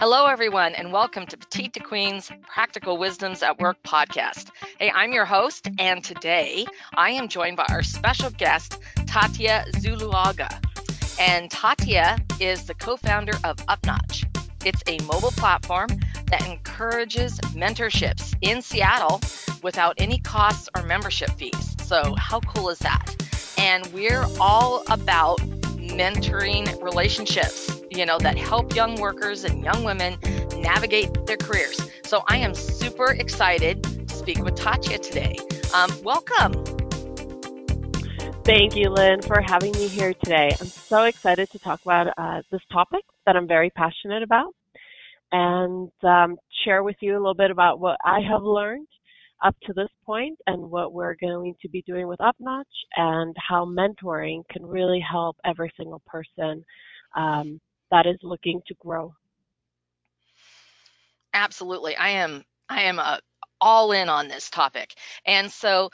Hello, everyone, and welcome to Petite to Queen's Practical Wisdoms at Work podcast. Hey, I'm your host, and today I am joined by our special guest, Tatia Zuloaga. And Tatia is the co founder of Upnotch. It's a mobile platform that encourages mentorships in Seattle without any costs or membership fees. So, how cool is that? And we're all about mentoring relationships you know, that help young workers and young women navigate their careers. So I am super excited to speak with Tatia today. Um, welcome. Thank you, Lynn, for having me here today. I'm so excited to talk about uh, this topic that I'm very passionate about and um, share with you a little bit about what I have learned up to this point and what we're going to be doing with Upnotch and how mentoring can really help every single person um, that is looking to grow. Absolutely. I am I am uh, all in on this topic. And so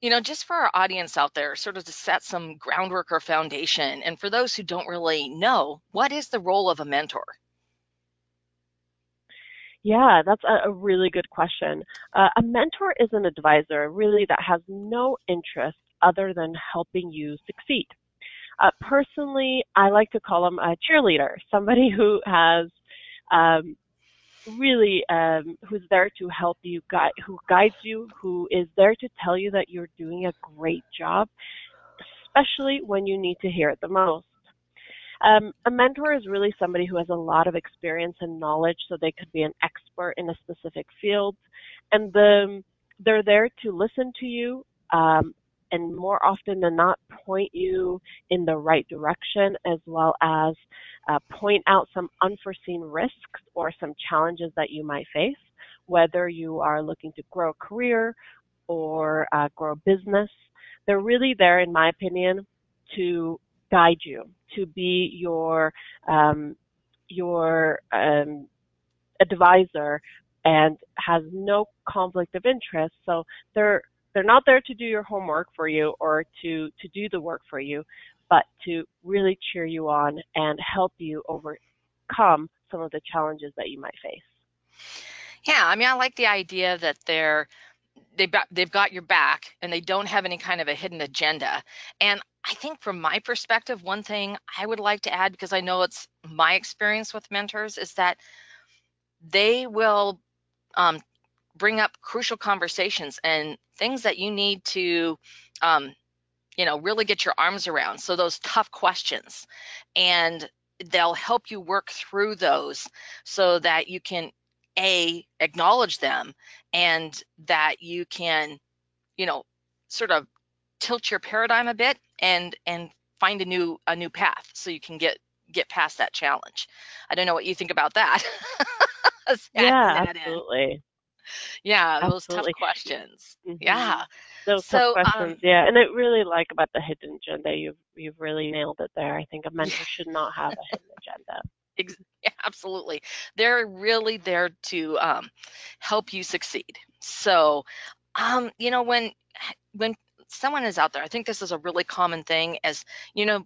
you know, just for our audience out there, sort of to set some groundwork or foundation, and for those who don't really know, what is the role of a mentor? Yeah, that's a, really good question. Uh, a mentor is an advisor, really, that has no interest other than helping you succeed. Uh, personally, I like to call them a cheerleader, somebody who has um, really um, who's there to help you, guide, who guides you, who is there to tell you that you're doing a great job, especially when you need to hear it the most. Um, a mentor is really somebody who has a lot of experience and knowledge, so they could be an expert in a specific field, and the, they're there to listen to you, um, and more often than not point you in the right direction as well as uh, point out some unforeseen risks or some challenges that you might face, whether you are looking to grow a career or uh, grow a business. They're really there, in my opinion, to guide you, to be your um, your um, advisor and has no conflict of interest. So they're they're not there to do your homework for you or to to do the work for you, but to really cheer you on and help you overcome some of the challenges that you might face. Yeah, I mean, I like the idea that they're they've got they've got your back and they don't have any kind of a hidden agenda. And I think from my perspective, one thing I would like to add because I know it's my experience with mentors is that they will um, bring up crucial conversations and things that you need to um, you know really get your arms around so those tough questions and they'll help you work through those so that you can a acknowledge them and that you can you know sort of tilt your paradigm a bit and and find a new a new path so you can get get past that challenge i don't know what you think about that yeah absolutely yeah, those tough questions. Mm-hmm. Yeah. Those so, tough um questions, um, yeah. And I really like about the hidden agenda, you've you've really nailed it there. I think a mentor should not have a hidden agenda. Absolutely. They're really there to um, help you succeed. So, um, you know, when when someone is out there, I think this is a really common thing as, you know,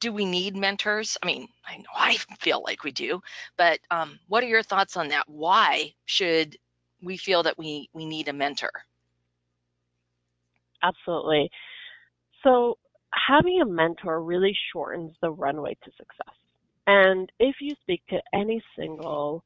do we need mentors? I mean, I know I feel like we do, but um, what are your thoughts on that? Why should we feel that we we need a mentor absolutely so having a mentor really shortens the runway to success and if you speak to any single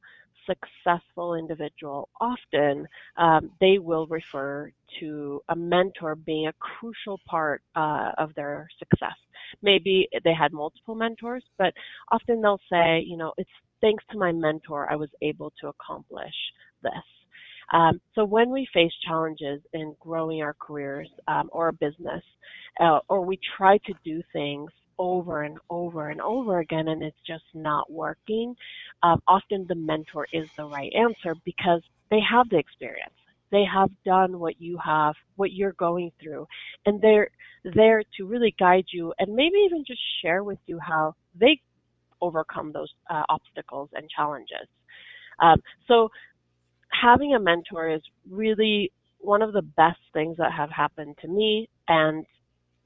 successful individual, often um, they will refer to a mentor being a crucial part uh, of their success. Maybe they had multiple mentors, but often they'll say, you know, it's thanks to my mentor I was able to accomplish this. Um, so when we face challenges in growing our careers um, or a business, uh, or we try to do things over and over and over again and it's just not working, um, often the mentor is the right answer because they have the experience. They have done what you have, what you're going through, and they're there to really guide you and maybe even just share with you how they overcome those uh, obstacles and challenges. Um, so having a mentor is really one of the best things that have happened to me and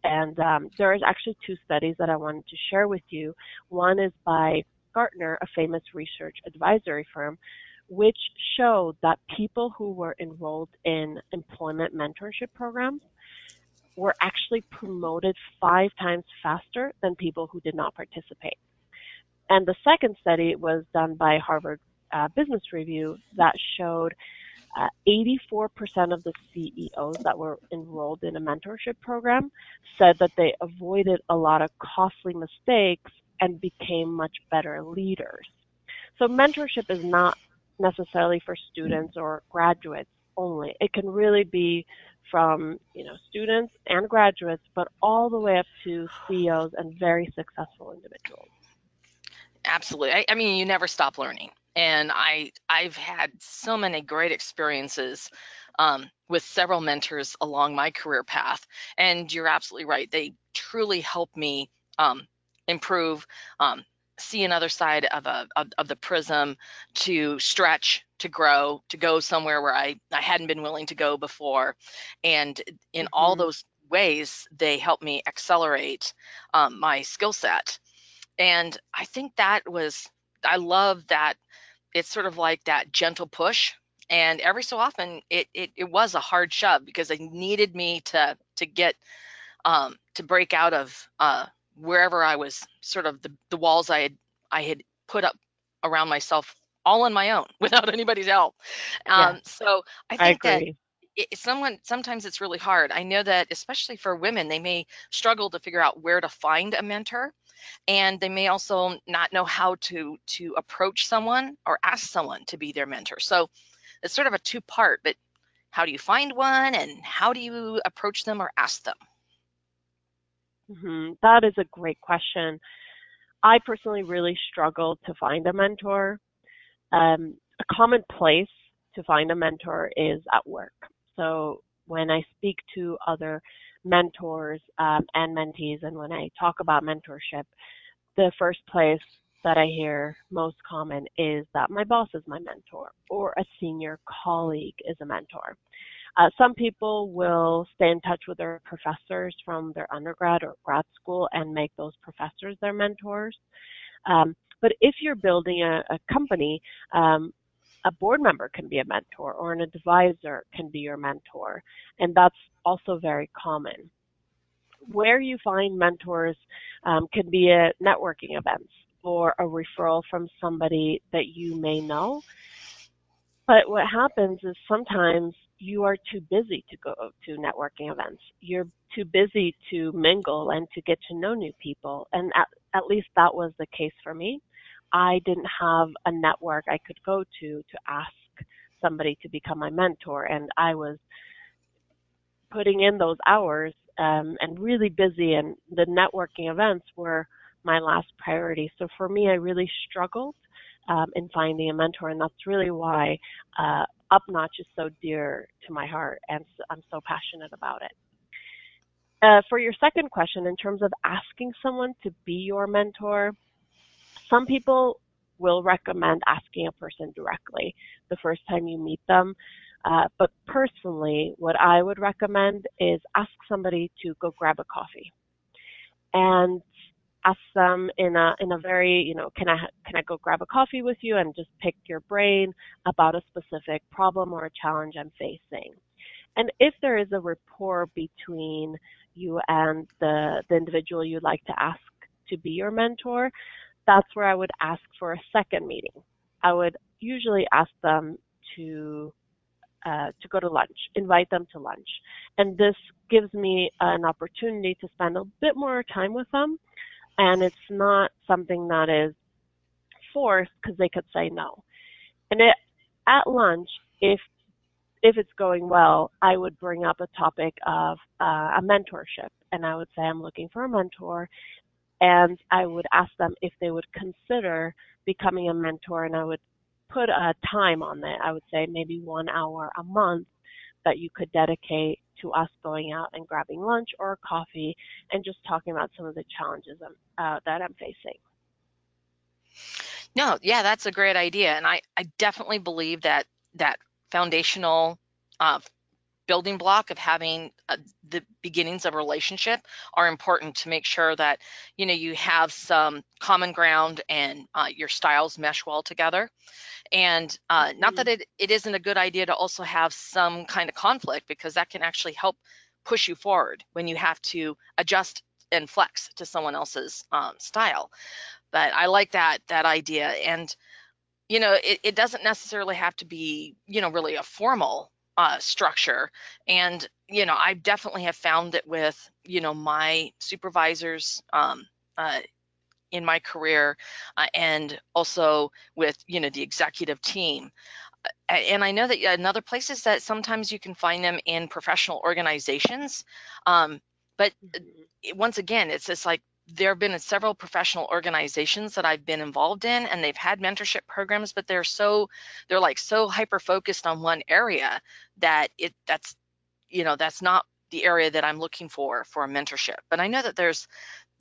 and um, there's actually two studies that I wanted to share with you. One is by Gartner, a famous research advisory firm, which showed that people who were enrolled in employment mentorship programs were actually promoted five times faster than people who did not participate. And the second study was done by Harvard uh, Business Review that showed uh, 84% of the CEOs that were enrolled in a mentorship program said that they avoided a lot of costly mistakes and became much better leaders. So mentorship is not necessarily for students or graduates only. It can really be from you know students and graduates, but all the way up to CEOs and very successful individuals. Absolutely. I, I mean, you never stop learning, and I I've had so many great experiences um, with several mentors along my career path, and you're absolutely right. They truly help me um, improve, um, see another side of a of, of, the prism, to stretch, to grow, to go somewhere where I I hadn't been willing to go before, and in mm-hmm. all those ways, they help me accelerate um, my skill set. And I think that was I love that it's sort of like that gentle push and every so often it, it it was a hard shove because they needed me to to get um to break out of uh wherever I was sort of the, the walls I had I had put up around myself all on my own without anybody's help. Um, yeah. So I think I that it, someone sometimes it's really hard. I know that especially for women, they may struggle to figure out where to find a mentor, and they may also not know how to to approach someone or ask someone to be their mentor. So it's sort of a two part. But how do you find one, and how do you approach them or ask them? Mm-hmm. That is a great question. I personally really struggled to find a mentor. Um, a common place to find a mentor is at work. So when I speak to other mentors um, and mentees, and when I talk about mentorship, the first place that I hear most common is that my boss is my mentor or a senior colleague is a mentor. Uh, some people will stay in touch with their professors from their undergrad or grad school and make those professors their mentors. Um, but if you're building a, a company, um, a board member can be a mentor or an advisor can be your mentor. And that's also very common. Where you find mentors um, can be at networking events or a referral from somebody that you may know. But what happens is sometimes you are too busy to go to networking events. You're too busy to mingle and to get to know new people. And at, at least that was the case for me. I didn't have a network I could go to to ask somebody to become my mentor. And I was putting in those hours um, and really busy, and the networking events were my last priority. So for me, I really struggled um, in finding a mentor, and that's really why uh, Upnotch is so dear to my heart, and I'm so passionate about it. Uh, for your second question, in terms of asking someone to be your mentor, some people will recommend asking a person directly the first time you meet them. Uh, but personally, what I would recommend is ask somebody to go grab a coffee and ask them in a in a very you know can I can I go grab a coffee with you and just pick your brain about a specific problem or a challenge I'm facing. And if there is a rapport between you and the the individual you'd like to ask to be your mentor, that's where I would ask for a second meeting. I would usually ask them to uh, to go to lunch, invite them to lunch, and this gives me an opportunity to spend a bit more time with them and it's not something that is forced because they could say no. And it, at lunch, if if it's going well, I would bring up a topic of uh, a mentorship, and I would say I'm looking for a mentor, and I would ask them if they would consider becoming a mentor, and I would put a time on that. I would say maybe one hour a month that you could dedicate to us going out and grabbing lunch or coffee and just talking about some of the challenges uh, that I'm facing. No, yeah, that's a great idea, and I I definitely believe that that foundational uh, building block of having uh, the beginnings of a relationship are important to make sure that you know you have some common ground and uh, your styles mesh well together and uh, mm-hmm. not that mm-hmm. it, it isn't a good idea to also have some kind of conflict because that can actually help push you forward when you have to adjust and flex to someone else's um, style but i like that that idea and you know it, it doesn't necessarily have to be you know really a formal uh, structure. And, you know, I definitely have found that with, you know, my supervisors um, uh, in my career uh, and also with, you know, the executive team. And I know that another place is that sometimes you can find them in professional organizations. Um, but mm-hmm. once again, it's just like there have been several professional organizations that I've been involved in and they've had mentorship programs, but they're so they're like so hyper focused on one area that it that's you know that's not the area that I'm looking for for a mentorship. But I know that there's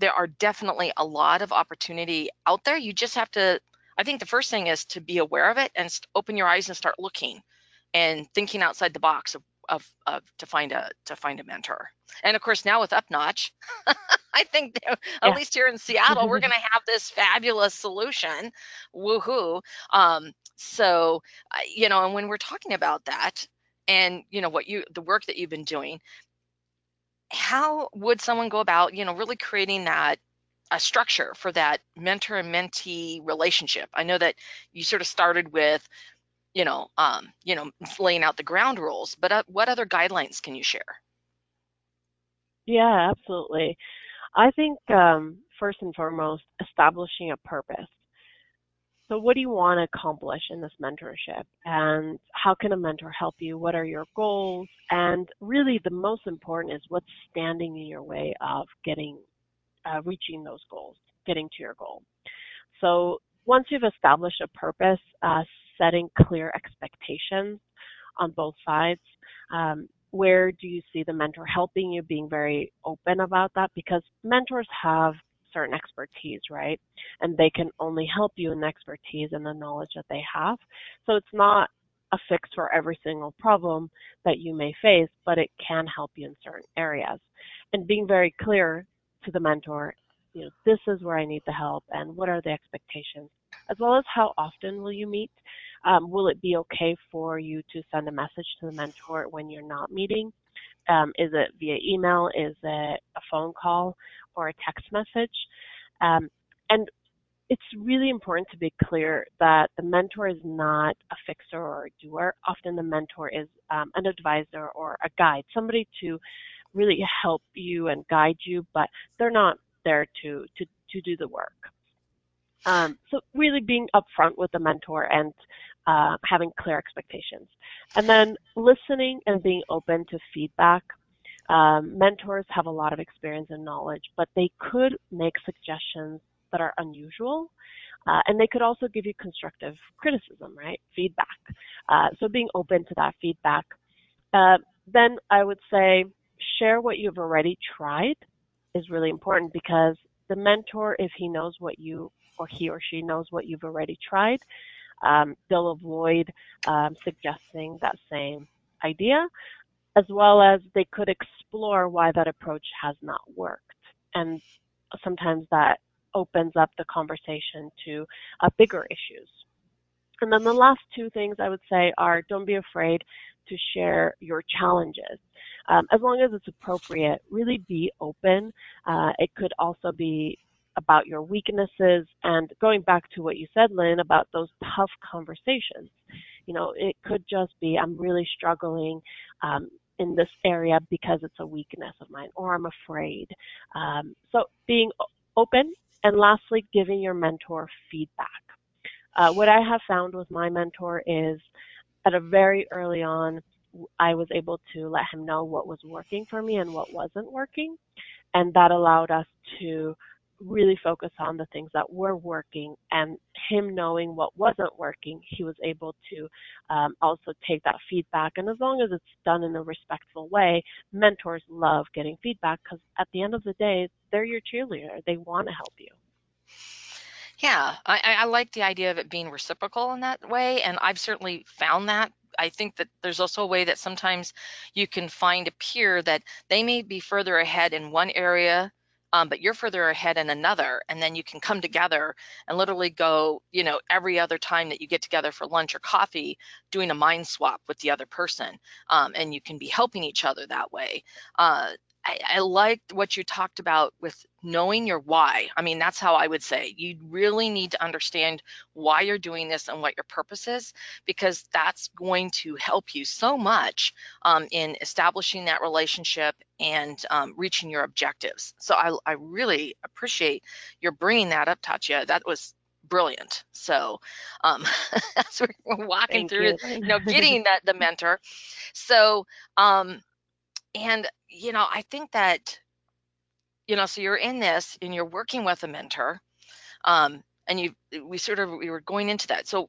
there are definitely a lot of opportunity out there. You just have to I think the first thing is to be aware of it and open your eyes and start looking and thinking outside the box of of, of to find a to find a mentor. And of course now with Upnotch, I think at yeah. least here in Seattle, we're going to have this fabulous solution. Woohoo! Um, so you know, and when we're talking about that, and you know what you the work that you've been doing, how would someone go about you know really creating that a structure for that mentor and mentee relationship? I know that you sort of started with you know, um, you know, laying out the ground rules. But uh, what other guidelines can you share? Yeah, absolutely. I think um, first and foremost, establishing a purpose. So, what do you want to accomplish in this mentorship? And how can a mentor help you? What are your goals? And really, the most important is what's standing in your way of getting, uh, reaching those goals, getting to your goal. So, once you've established a purpose, uh, setting clear expectations on both sides. Um, where do you see the mentor helping you, being very open about that? Because mentors have certain expertise, right? And they can only help you in the expertise and the knowledge that they have. So it's not a fix for every single problem that you may face, but it can help you in certain areas. And being very clear to the mentor, you know, this is where I need the help and what are the expectations, as well as how often will you meet um, will it be okay for you to send a message to the mentor when you're not meeting? Um, is it via email? Is it a phone call or a text message? Um, and it's really important to be clear that the mentor is not a fixer or a doer. Often the mentor is um, an advisor or a guide, somebody to really help you and guide you, but they're not there to to to do the work. Um, so really being upfront with the mentor and uh, having clear expectations. And then listening and being open to feedback. Um, mentors have a lot of experience and knowledge, but they could make suggestions that are unusual. Uh, and they could also give you constructive criticism, right? Feedback. Uh, so being open to that feedback. Uh, then I would say share what you've already tried is really important because the mentor, if he knows what you or he or she knows what you've already tried, um, they'll avoid um, suggesting that same idea, as well as they could explore why that approach has not worked. And sometimes that opens up the conversation to uh, bigger issues. And then the last two things I would say are don't be afraid to share your challenges. Um, as long as it's appropriate, really be open. Uh, it could also be about your weaknesses and going back to what you said, Lynn, about those tough conversations. You know, it could just be, I'm really struggling um, in this area because it's a weakness of mine or I'm afraid. Um, so being open and lastly, giving your mentor feedback. Uh, what I have found with my mentor is at a very early on, I was able to let him know what was working for me and what wasn't working. And that allowed us to really focus on the things that were working and him knowing what wasn't working he was able to um, also take that feedback. And as long as it's done in a respectful way mentors love getting feedback because at the end of the day they're your cheerleader. They want to help you. Yeah I, I like the idea of it being reciprocal in that way and i've certainly found that. I think that there's also a way that sometimes you can find a peer that they may be further ahead in one area um, but you're further ahead in another and then you can come together and literally go you know every other time that you get together for lunch or coffee doing a mind swap with the other person um, and you can be helping each other that way. Uh, I, I liked what you talked about with knowing your why. I mean, that's how I would say you really need to understand why you're doing this and what your purpose is, because that's going to help you so much um, in establishing that relationship and um, reaching your objectives. So I, I really appreciate your bringing that up, Tatia. That was brilliant. So um, as we're walking Thank through, you. you know, getting that the mentor. So um, and you know i think that you know so you're in this and you're working with a mentor um and you we sort of we were going into that. So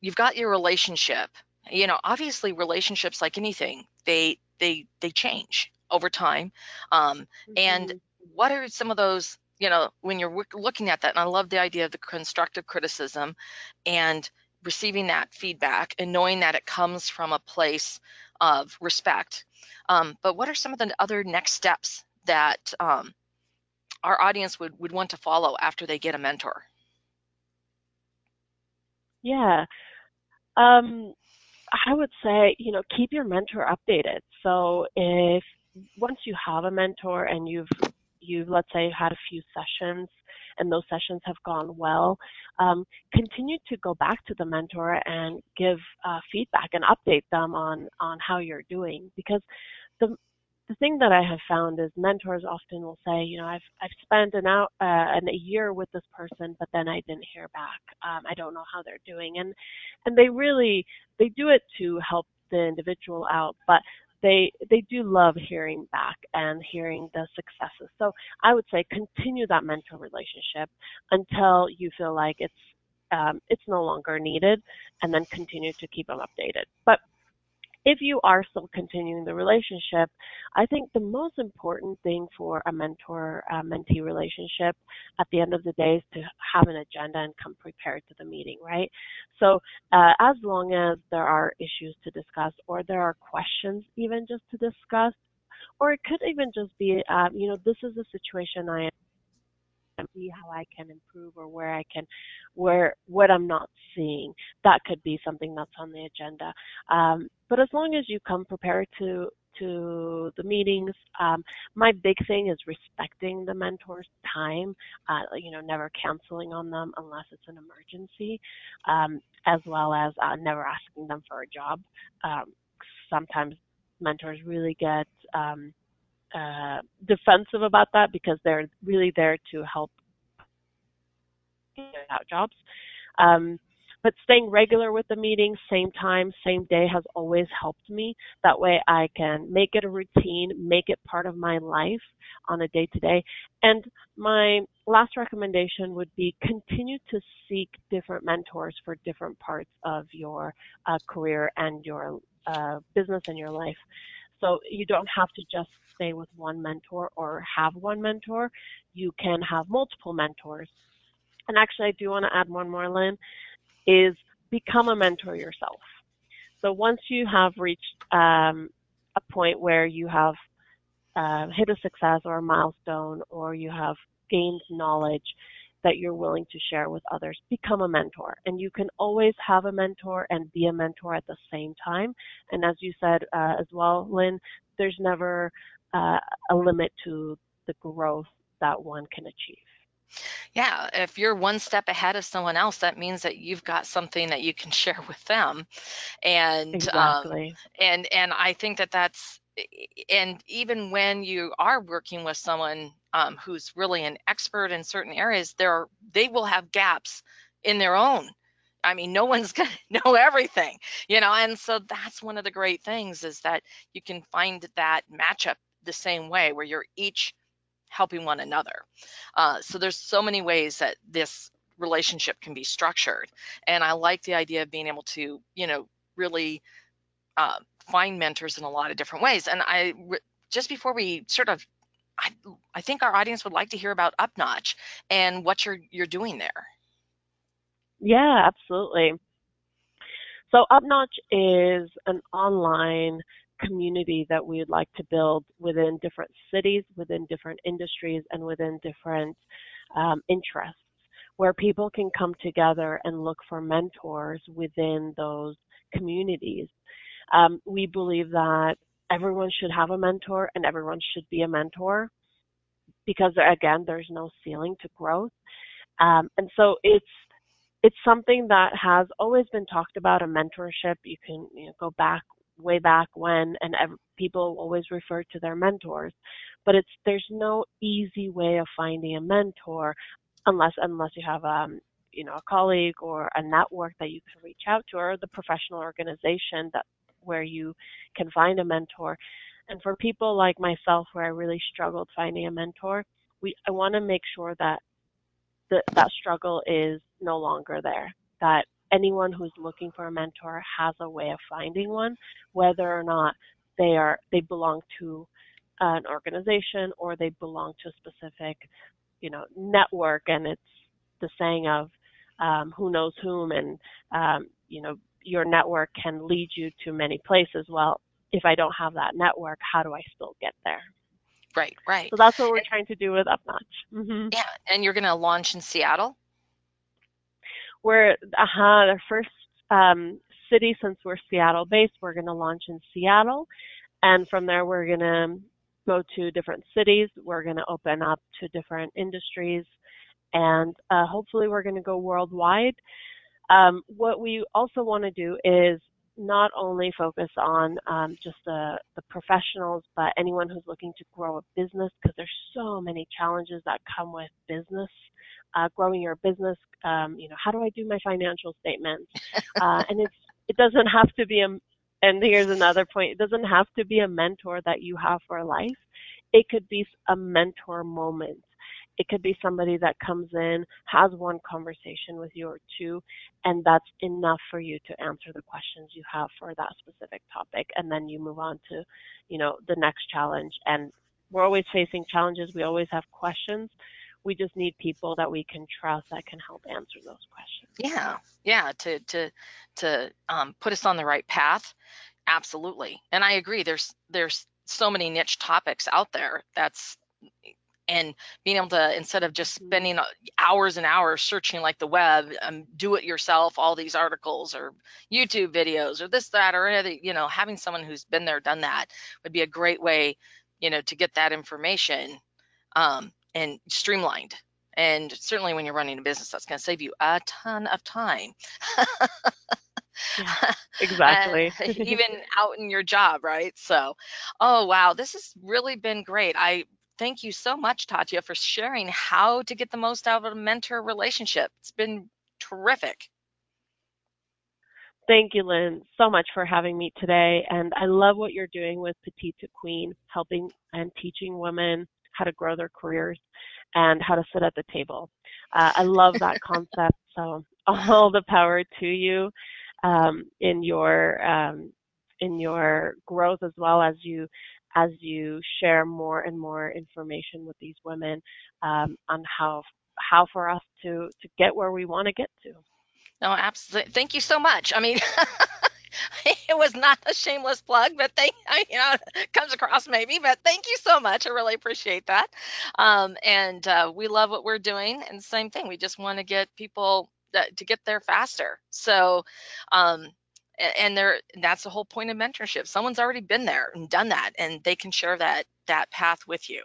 you've got your relationship. You know obviously relationships like anything they they they change over time. Um and Mhm. what are some of those you know when you're work- looking at that and i love the idea of the constructive criticism and receiving that feedback and knowing that it comes from a place of respect um, but what are some of the other next steps that um, our audience would, would want to follow after they get a mentor Yeah. Um, I would say, you know, keep your mentor updated. So if once you have a mentor and you've you've let's say had a few sessions and those sessions have gone well, um, continue to go back to the mentor and give uh, feedback and update them on on how you're doing because the the thing that I have found is mentors often will say, you know, I've I've spent an out uh, an, a year with this person, but then I didn't hear back. Um, I don't know how they're doing, and and they really they do it to help the individual out, but they they do love hearing back and hearing the successes. So I would say continue that mentor relationship until you feel like it's um, it's no longer needed, and then continue to keep them updated. But if you are still continuing the relationship, I think the most important thing for a mentor uh, mentee relationship at the end of the day is to have an agenda and come prepared to the meeting, right? So, uh, as long as there are issues to discuss or there are questions even just to discuss, or it could even just be, um, you know, this is a situation I see how I can improve or where I can, where what I'm not seeing. That could be something that's on the agenda. Um, but as long as you come prepared to to the meetings, um, my big thing is respecting the mentor's time. Uh, you know, never canceling on them unless it's an emergency, um, as well as uh, never asking them for a job. Um, sometimes mentors really get um, uh, defensive about that because they're really there to help out jobs. Um, but staying regular with the meetings, same time, same day has always helped me. That way I can make it a routine, make it part of my life on a day to day. And my last recommendation would be continue to seek different mentors for different parts of your uh, career and your uh, business and your life. So you don't have to just stay with one mentor or have one mentor. You can have multiple mentors. And actually, I do want to add one more, Lynn, is become a mentor yourself. So once you have reached um, a point where you have uh, hit a success or a milestone or you have gained knowledge, that you're willing to share with others. Become a mentor. And you can always have a mentor and be a mentor at the same time. And as you said uh, as well, Lynn, there's never uh, a limit to the growth that one can achieve. Yeah, if you're one step ahead of someone else, that means that you've got something that you can share with them, and exactly. um, and and I think that that's and even when you are working with someone um, who's really an expert in certain areas, there are, they will have gaps in their own. I mean, no one's going to know everything, you know, and so that's one of the great things is that you can find that matchup the same way where you're each helping one another. Uh, so there's so many ways that this relationship can be structured, and I like the idea of being able to, you know, really uh, find mentors in a lot of different ways. And I just before we sort of I, I think our audience would like to hear about Upnotch and what you're you're doing there. Yeah, absolutely. So Upnotch is an online community that we would like to build within different cities, within different industries, and within different um, interests, where people can come together and look for mentors within those communities. Um, we believe that everyone should have a mentor and everyone should be a mentor because again, there's no ceiling to growth. Um, and so it's it's something that has always been talked about a mentorship. You can you know, go back way back when, and ev- people always refer to their mentors, but it's there's no easy way of finding a mentor unless unless you have um you know a colleague or a network that you can reach out to or the professional organization that where you can find a mentor. And for people like myself, where I really struggled finding a mentor, we I want to make sure that the, that struggle is no longer there. That anyone who's looking for a mentor has a way of finding one, whether or not they are they belong to an organization or they belong to a specific, you know, network. And it's the saying of um, who knows whom, and um, you know, your network can lead you to many places. Well, if I don't have that network, how do I still get there? Right, right. So that's what we're trying to do with Upnotch. Mm-hmm. Yeah, and you're going to launch in Seattle. We're uh-huh, the first um, city since we're Seattle based. We're going to launch in Seattle, and from there we're going to go to different cities. We're going to open up to different industries, and uh, hopefully we're going to go worldwide. Um, what we also want to do is not only focus on um, just the, the professionals, but anyone who's looking to grow a business because there's so many challenges that come with business. Uh, growing your business, um, you know, how do I do my financial statements? Uh, and it's it doesn't have to be a. And here's another point: it doesn't have to be a mentor that you have for life. It could be a mentor moment it could be somebody that comes in, has one conversation with you or two, and that's enough for you to answer the questions you have for that specific topic. And then you move on to, you know, the next challenge. And we're always facing challenges. We always have questions. We just need people that we can trust that can help answer those questions. Yeah, yeah, to to to um, put us on the right path. Absolutely, and I agree. There's there's so many niche topics out there. That's and being able to instead of just spending uh, hours and hours searching like the web um, do it yourself all these articles or youtube videos or this that or anything you know having someone who's been there done that would be a great way you know to get that information um, and streamlined and certainly when you're running a business that's going to save you a ton of time yeah, exactly. even out in your job, right? So, oh wow, this has really been great. I thank you so much, Tatia, for sharing how to get the most out of a mentor relationship. It's been terrific. Thank you, Lynn, so much for having me today. And I love what you're doing with Petite to Queen, helping and teaching women how to grow their careers and how to sit at the table. Uh, I love that concept. So all the power to you um, in your um, in your growth as well as you as you share more and more information with these women um, on how how for us to to get where we want to get to. No, absolutely. Thank you so much. I mean. it was not a shameless plug, but thank you know comes across maybe, but thank you so much. I really appreciate that. Um, and uh, we love what we're doing, and same thing. We just want to get people to get there faster. So um, and there that's the whole point of mentorship. Someone's already been there and done that and they can share that that path with you.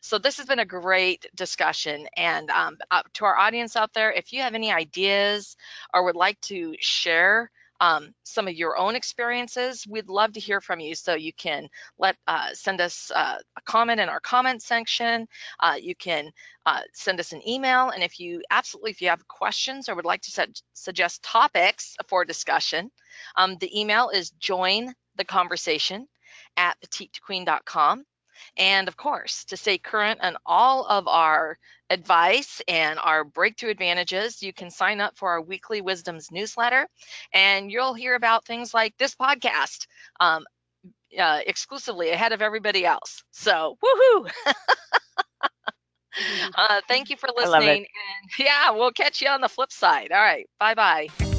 So this has been a great discussion and um, to our audience out there if you have any ideas or would like to share um, some of your own experiences, we'd love to hear from you. So you can let uh, send us uh, a comment in our comment section. Uh, you can uh, send us an email, and if you absolutely if you have questions or would like to suggest topics for discussion, um, the email is join the conversation at petitequeen.com. And of course, to stay current on all of our advice and our breakthrough advantages, you can sign up for our weekly Wisdoms newsletter, and you'll hear about things like this podcast um, uh, exclusively ahead of everybody else. So, woohoo! uh, thank you for listening. And yeah, we'll catch you on the flip side. All right. Bye bye.